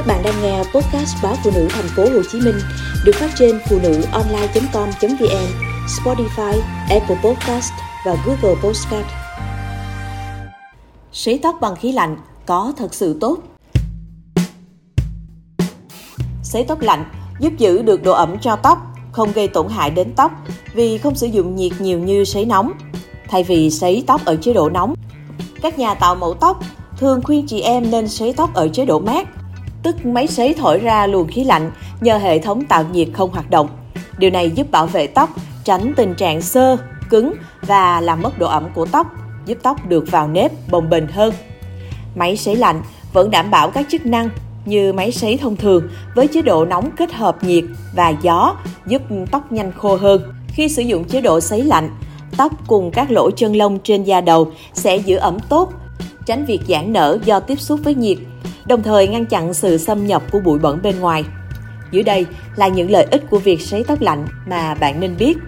Các bạn đang nghe podcast báo phụ nữ thành phố Hồ Chí Minh được phát trên phụ nữ online.com.vn, Spotify, Apple Podcast và Google Podcast. Sấy tóc bằng khí lạnh có thật sự tốt? Sấy tóc lạnh giúp giữ được độ ẩm cho tóc, không gây tổn hại đến tóc vì không sử dụng nhiệt nhiều như sấy nóng. Thay vì sấy tóc ở chế độ nóng, các nhà tạo mẫu tóc thường khuyên chị em nên sấy tóc ở chế độ mát tức máy sấy thổi ra luồng khí lạnh nhờ hệ thống tạo nhiệt không hoạt động. Điều này giúp bảo vệ tóc, tránh tình trạng sơ, cứng và làm mất độ ẩm của tóc, giúp tóc được vào nếp bồng bềnh hơn. Máy sấy lạnh vẫn đảm bảo các chức năng như máy sấy thông thường với chế độ nóng kết hợp nhiệt và gió giúp tóc nhanh khô hơn. Khi sử dụng chế độ sấy lạnh, tóc cùng các lỗ chân lông trên da đầu sẽ giữ ẩm tốt, tránh việc giãn nở do tiếp xúc với nhiệt đồng thời ngăn chặn sự xâm nhập của bụi bẩn bên ngoài. Dưới đây là những lợi ích của việc sấy tóc lạnh mà bạn nên biết.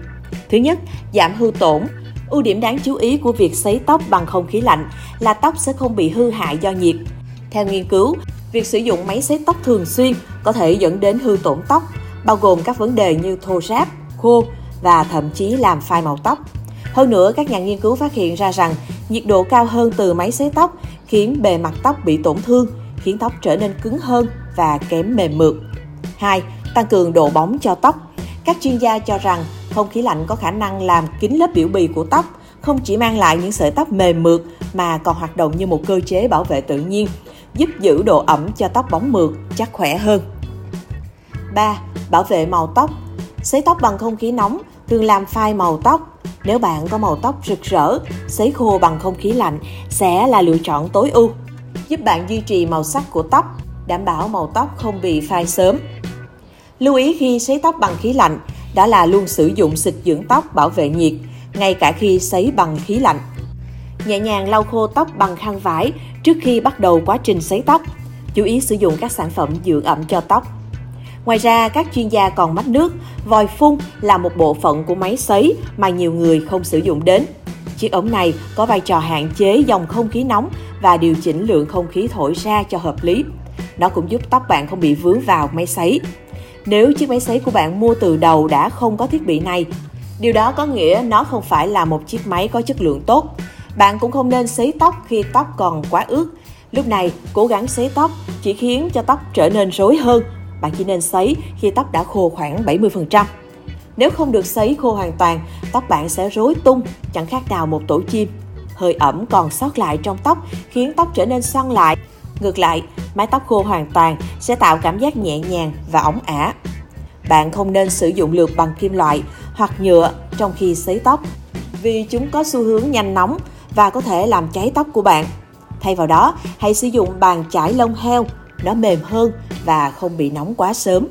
Thứ nhất, giảm hư tổn. Ưu điểm đáng chú ý của việc sấy tóc bằng không khí lạnh là tóc sẽ không bị hư hại do nhiệt. Theo nghiên cứu, việc sử dụng máy sấy tóc thường xuyên có thể dẫn đến hư tổn tóc, bao gồm các vấn đề như thô ráp, khô và thậm chí làm phai màu tóc. Hơn nữa, các nhà nghiên cứu phát hiện ra rằng nhiệt độ cao hơn từ máy sấy tóc khiến bề mặt tóc bị tổn thương, khiến tóc trở nên cứng hơn và kém mềm mượt. 2. Tăng cường độ bóng cho tóc. Các chuyên gia cho rằng không khí lạnh có khả năng làm kín lớp biểu bì của tóc, không chỉ mang lại những sợi tóc mềm mượt mà còn hoạt động như một cơ chế bảo vệ tự nhiên, giúp giữ độ ẩm cho tóc bóng mượt, chắc khỏe hơn. 3. Bảo vệ màu tóc. Sấy tóc bằng không khí nóng thường làm phai màu tóc. Nếu bạn có màu tóc rực rỡ, sấy khô bằng không khí lạnh sẽ là lựa chọn tối ưu giúp bạn duy trì màu sắc của tóc, đảm bảo màu tóc không bị phai sớm. Lưu ý khi sấy tóc bằng khí lạnh, đó là luôn sử dụng xịt dưỡng tóc bảo vệ nhiệt, ngay cả khi sấy bằng khí lạnh. Nhẹ nhàng lau khô tóc bằng khăn vải trước khi bắt đầu quá trình sấy tóc. Chú ý sử dụng các sản phẩm dưỡng ẩm cho tóc. Ngoài ra, các chuyên gia còn mách nước, vòi phun là một bộ phận của máy sấy mà nhiều người không sử dụng đến. Chiếc ống này có vai trò hạn chế dòng không khí nóng và điều chỉnh lượng không khí thổi ra cho hợp lý. Nó cũng giúp tóc bạn không bị vướng vào máy sấy. Nếu chiếc máy sấy của bạn mua từ đầu đã không có thiết bị này, điều đó có nghĩa nó không phải là một chiếc máy có chất lượng tốt. Bạn cũng không nên sấy tóc khi tóc còn quá ướt. Lúc này, cố gắng sấy tóc chỉ khiến cho tóc trở nên rối hơn. Bạn chỉ nên sấy khi tóc đã khô khoảng 70%. Nếu không được sấy khô hoàn toàn, tóc bạn sẽ rối tung, chẳng khác nào một tổ chim. Hơi ẩm còn sót lại trong tóc khiến tóc trở nên xoăn lại. Ngược lại, mái tóc khô hoàn toàn sẽ tạo cảm giác nhẹ nhàng và ống ả. Bạn không nên sử dụng lược bằng kim loại hoặc nhựa trong khi sấy tóc vì chúng có xu hướng nhanh nóng và có thể làm cháy tóc của bạn. Thay vào đó, hãy sử dụng bàn chải lông heo, nó mềm hơn và không bị nóng quá sớm.